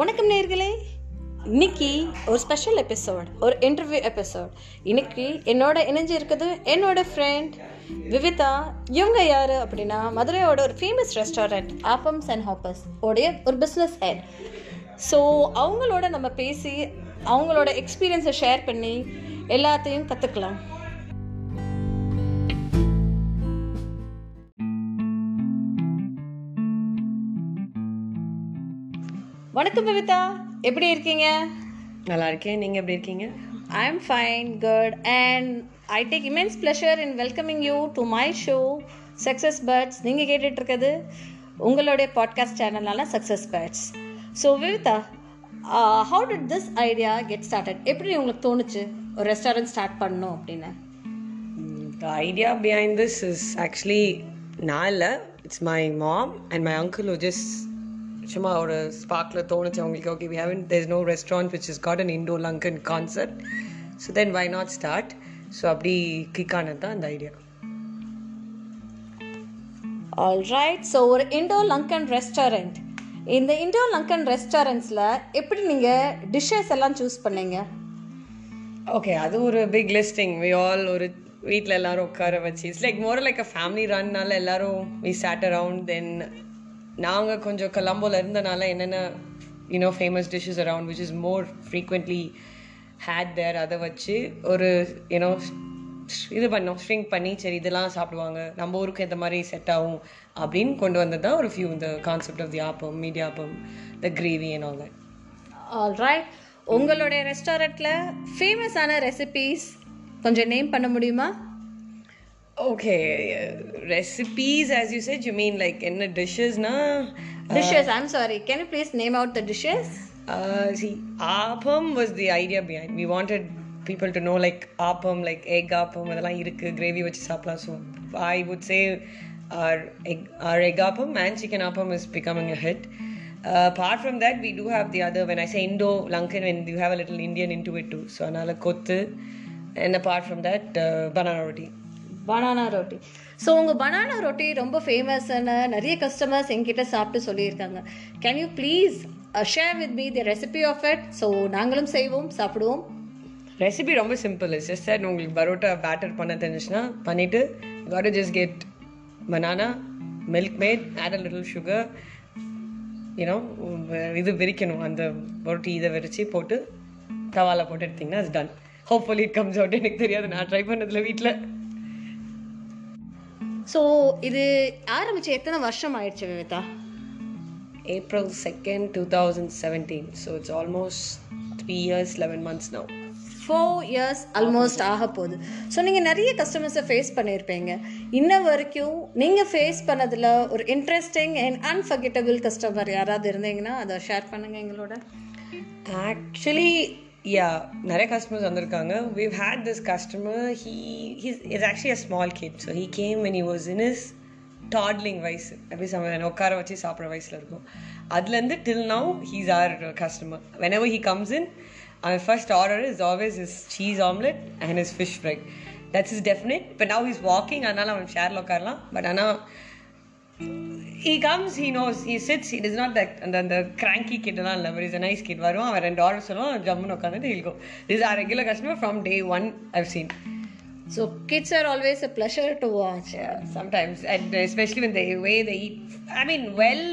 வணக்கம் நேர்களே. இன்னைக்கு ஒரு ஸ்பெஷல் எபிசோட் ஒரு இன்டர்வியூ எபிசோட் இன்னைக்கு என்னோட இணைஞ்சு இருக்குது என்னோட ஃப்ரெண்ட் விவிதா. இவங்க யாரு அப்படின்னா மதுரையோட ஒரு famous restaurant appams and hoppers உடைய ஒரு பிஸ்னஸ் ஹெட் ஸோ அவங்களோட நம்ம பேசி அவங்களோட எக்ஸ்பீரியன்ஸை ஷேர் பண்ணி எல்லாத்தையும் கற்றுக்கலாம் வணக்கம் விவிதா எப்படி இருக்கீங்க? நல்லா இருக்கேன். நீங்கள் எப்படி இருக்கீங்க? I am fine good and I take immense pleasure in welcoming you to my show success birds நீங்கள் கேட்டுட்ருக்கிறது உங்களுடைய podcast சேனல்னால success birds so Vivitha how did this idea get started எப்படி உங்களுக்கு தோணுச்சு ஒரு ரெஸ்டாரண்ட் ஸ்டார்ட் பண்ணணும் அப்படின்னு? The idea behind this is actually நான் இல்லை it's my mom and my uncle just சும்மா ஒரு ஸ்பார்க்கில் தோணுச்சு அவங்களுக்கு okay we haven't there no restaurant which is got an Indo Lankan concept so then why not start so அப்படி kick ஆனது தான் அந்த ஐடியா ஆல் ரைட் ஸோ ஒரு இண்டோ லங்கன் ரெஸ்டாரண்ட் இந்த இண்டோ லங்கன் ரெஸ்டாரண்ட்ஸில் எப்படி நீங்கள் டிஷ்ஷஸ் எல்லாம் சூஸ் பண்ணீங்க? ஓகே அது ஒரு பிக் லிஸ்டிங் வி ஆல் ஒரு வீட்டில் எல்லாரும் உட்கார வச்சு it's like more like a family ரன்னால எல்லாரும் வி சாட் அரவுண்ட் தென் நாங்கள் கொஞ்சம் கலம்போவில் இருந்தனால என்னென்ன you know famous dishes around which is more frequently had there அதை வச்சு ஒரு யூனோ இது பண்ணோம் ஸ்ட்ரிங் பண்ணி சரி இதெல்லாம் சாப்பிடுவாங்க நம்ம ஊருக்கு இந்த மாதிரி செட் ஆகும் அப்படின்னு கொண்டு வந்தது தான் ஒரு ஃபியூ இந்த concept of the appam மீடியாப்பம் the gravy and all that all right உங்களுடைய ரெஸ்டாரண்ட்டில் ஃபேமஸான ரெசிபீஸ் கொஞ்சம் நேம் பண்ண முடியுமா? Okay, uh, recipes, as you said, you mean like in the dishes, na? Dishes I'm sorry can you please name out the dishes Uh, see, appam was the idea behind. We wanted people to know like appam, like egg appam, அதெல்லாம் இருக்கு gravy வச்சு சாப்பிடலாம். So I would say our egg, our egg appam and chicken appam is becoming a hit. Uh, apart from that, we do have the other. When I say Indo Lankan, when you have a little Indian into it too. So another kottu, and apart from that, uh, banana roti. Banana roti so உங்கள் banana roti ரொம்ப ஃபேமஸ்ன்னு நிறைய customers எங்கிட்ட சாப்பிட்டு சொல்லியிருக்காங்க. Can you please share with me the recipe of it so நாங்களும் செய்வோம் சாப்பிடுவோம். ரெசிபி ரொம்ப சிம்பிள் இஸ் ஜஸ்ட் சார் உங்களுக்கு பரோட்டா பேட்டர் பண்ண தெரிஞ்சுன்னா பண்ணிவிட்டு got just get banana milk made add a little sugar you know இது விரிக்கணும். அந்த ரொட்டி இதை விரித்து போட்டு தவால போட்டு எடுத்திங்கன்னா அது done hopefully it comes out எனக்கு தெரியாது. நான் ட்ரை பண்ணதில்ல வீட்டில் ஸோ இது ஆரம்பிச்சு எத்தனை வருஷம் ஆயிடுச்சு Vivitha? April second two thousand seventeen so it's almost three years eleven months now four years almost ஆக போகுது. ஸோ நீங்கள் நிறைய கஸ்டமர்ஸை ஃபேஸ் பண்ணியிருப்பீங்க. இன்ன வரைக்கும் நீங்கள் ஃபேஸ் பண்ணதில் ஒரு இன்ட்ரெஸ்டிங் அண்ட் அன்ஃபர்கெட்டபிள் கஸ்டமர் யாராவது இருந்தீங்கன்னா அதை ஷேர் பண்ணுங்கள் எங்களோட. ஆக்சுவலி யா நிறைய கஸ்டமர்ஸ் வந்திருக்காங்க we've had this customer he he's is actually a small kid so he came and he was in is toddling வயசு அப்படி சமையல் உட்கார வச்சு சாப்பிட்ற வயசில் இருக்கும் அதுலேருந்து till now he's our customer whenever he comes in அவன் first order is always is cheese omelette and is fish fry that's is definite இப்போ நவ் இஸ் வாக்கிங் அதனால் அவன் ஷேரில் உட்காரலாம் பட் ஆனால் he comes he knows he sits he is not that அந்த அந்த cranky kid எல்லாம் இல்லை but he's a nice kid வருவான் அவன் ரெண்டு ஆர்டர் சொல்லுவான் ஜம்முன்னு உட்காந்துட்டு he'll go this is our regular customer from day one I've seen so kids are always a pleasure to watch yeah sometimes and especially when the way they eat I mean well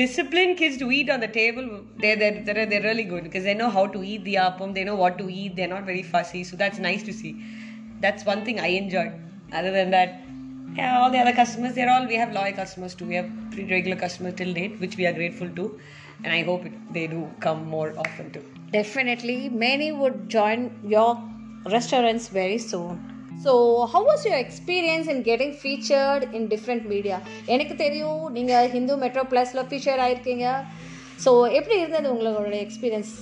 disciplined kids to eat on the table they're, they're, they're, they're really good because they know how to eat the appam they know what to eat they're not very fussy so that's nice to see that's one thing I enjoyed other than that yeah, all the other customers, they're all, we have loyal customers too. We have pretty regular customers till date, which we are grateful to. And I hope it, they do come more often too. Definitely, many would join your restaurants very soon. So how was your experience in getting featured in different media எனக்கு தெரியும் நீங்கள் Hindu metro ப்ளஸில் feature ஆயிருக்கீங்க so எப்படி இருந்தது உங்களோட experience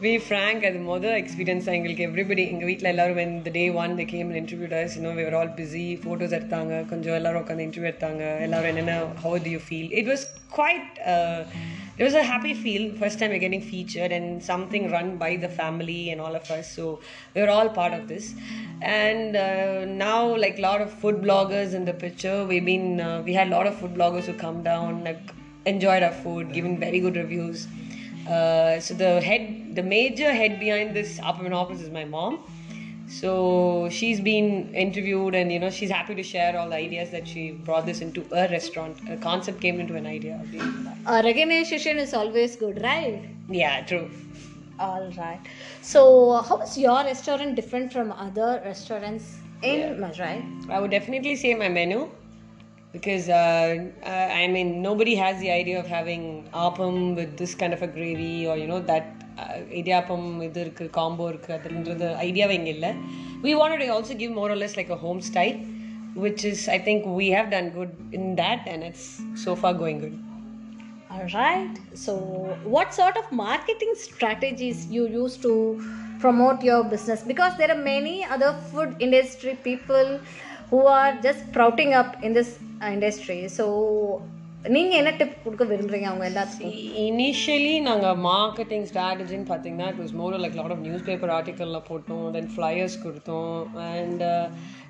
To be frank, அது மொதல் experience எங்களுக்கு எவ்ரிபடி எங்கள் வீட்டில் எல்லாரும் when the day one they came and interviewed us, you know, we were all busy, photos எடுத்தாங்க கொஞ்சம் எல்லாரும் உட்காந்து இன்டர்வியூ எடுத்தாங்க எல்லாரும் என்னென்ன how do you feel it was quite uh, it was a happy feel first time we're getting featured and something run by the family and all of us so we were all part of this and uh, now like a lot of food bloggers in the picture we've been uh, we had a lot of food bloggers who come down like enjoyed our food, given very good reviews. Uh, so the head, the major head behind this and Hoppers is my mom. So she's been interviewed, and you know she's happy to share all the ideas that she brought this into a restaurant. A concept came into an idea. Uh, recognition is always good, right? Yeah, true. All right. So, how is your restaurant different from other restaurants in Madurai? I would definitely say my menu because uh, uh, I mean nobody has the idea of having appam with this kind of a gravy or you know that uh, idiyappam இது இருக்கு combo இருக்கு அதுன்றது ஐடியாவே இங்கே இல்லை we wanted to also give more or less like a home style which is I think we have done good in that and it's so far going good All right. So, what sort of marketing strategies you use to promote your business? Because there are many other food industry people who are just sprouting up in this uh, industry. So, நீங்கள் என்ன tip கொடுக்க விரும்புறீங்க அவங்க எல்லாத்துக்கும்? Initially நாங்கள் marketing ஸ்ட்ராட்டஜின்னு பார்த்தீங்கன்னா it was more like lot of newspaper ஆர்டிக்கலில் போட்டோம் தென் ஃப்ளையர்ஸ் கொடுத்தோம் அண்ட்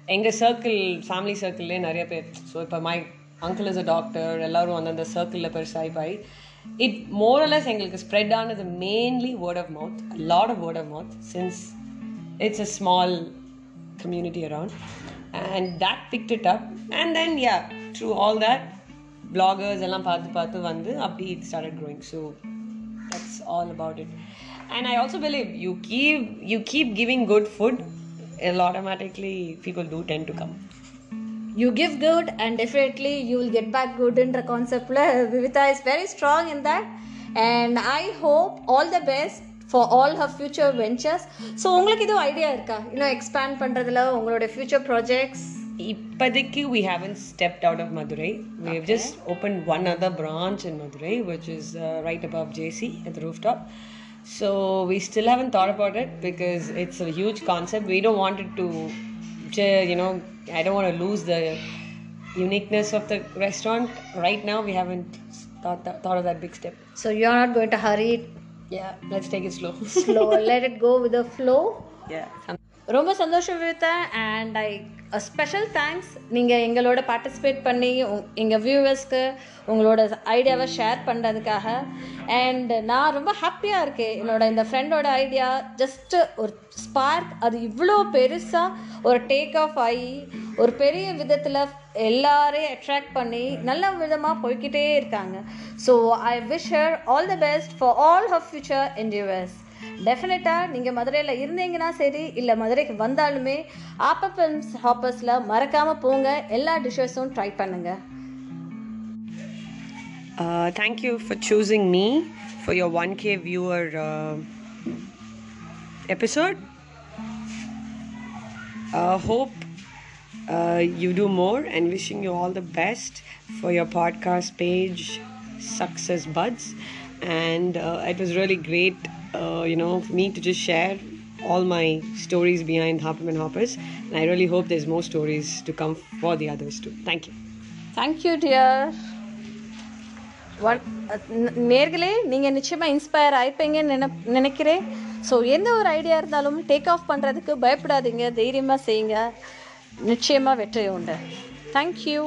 எங்கள் சர்க்கிள் ஃபேமிலி சர்க்கிள்லே நிறைய பேர். ஸோ இப்போ my uncle is a doctor எல்லோரும் அந்தந்த சர்க்கிளில் பெருசாகி பாய். இட் மோரலஸ் எங்களுக்கு ஸ்ப்ரெட் ஆனது mainly word of mouth lot of word of mouth since it's a small community around and that picked it up and then yeah through all that bloggers எல்லாம் பார்த்து பார்த்து வந்து அப்படி it started growing so that's all about it and I also believe you keep you keep giving good food it'll automatically people do tend to come you give good and definitely you will get back good in the concept vivita is very strong in that and i hope all the best for all her future ventures so உங்களுக்கு எதுவும் idea இருக்கா இன்னும் expand பண்றதுல உங்களோட future projects Ipadiki, we haven't stepped out of Madurai. We've just opened one other branch in Madurai, which is uh, right above JC at the rooftop. So we still haven't thought about it because it's a huge concept. We don't want it to, you know, I don't want to lose the uniqueness of the restaurant. Right now, we haven't thought, thought of that big step. So you're not going to hurry? Yeah, let's take it slow. slow. Let it go with the flow. Yeah. ரொம்ப சந்தோஷம் Vivitha and I special thanks நீங்கள் எங்களோட participate பண்ணி எங்கள் வியூவர்ஸ்க்கு உங்களோட ஐடியாவை share பண்ணுறதுக்காக and நான் ரொம்ப ஹாப்பியாக இருக்கேன். என்னோட இந்த ஃப்ரெண்டோட ஐடியா ஜஸ்ட்டு ஒரு ஸ்பார்க் அது இவ்வளோ பெருசாக ஒரு டேக் ஆஃப் ஆகி ஒரு பெரிய விதத்தில் எல்லாரையும் அட்ராக்ட் பண்ணி நல்ல விதமாக போய்க்கிட்டே இருக்காங்க. So I wish her all the best for all her future endeavours டெஃபினட்டாக நீங்கள் மதுரையில் இருந்தீங்கன்னா சரி இல்லை மதுரைக்கு வந்தாலுமே ஆப்பப்பன்ஸ் ஹாப்பர்ஸில் மறக்காமல் போங்க எல்லா டிஷ்ஷஸும் ட்ரை பண்ணுங்கள் Uh, thank you for choosing me for your 1K viewer uh, episode. Uh, hope uh, you do more and wishing you all the best for your podcast page, Success Buds. And uh, it was really great, uh, you know, for me to just share all my stories behind Hoppers and Hoppers. And I really hope there's more stories to come for the others too. Thank you. Thank you dear one நேர்களே நீங்கள் நிச்சயமாக inspire ஆயிப்பீங்கன்னு நினை நினைக்கிறேன் so எந்த ஒரு idea இருந்தாலும் take off பண்ணுறதுக்கு பயப்படாதீங்க தைரியமாக செய்யுங்க நிச்சயமாக வெற்றி உண்டு தேங்க்யூ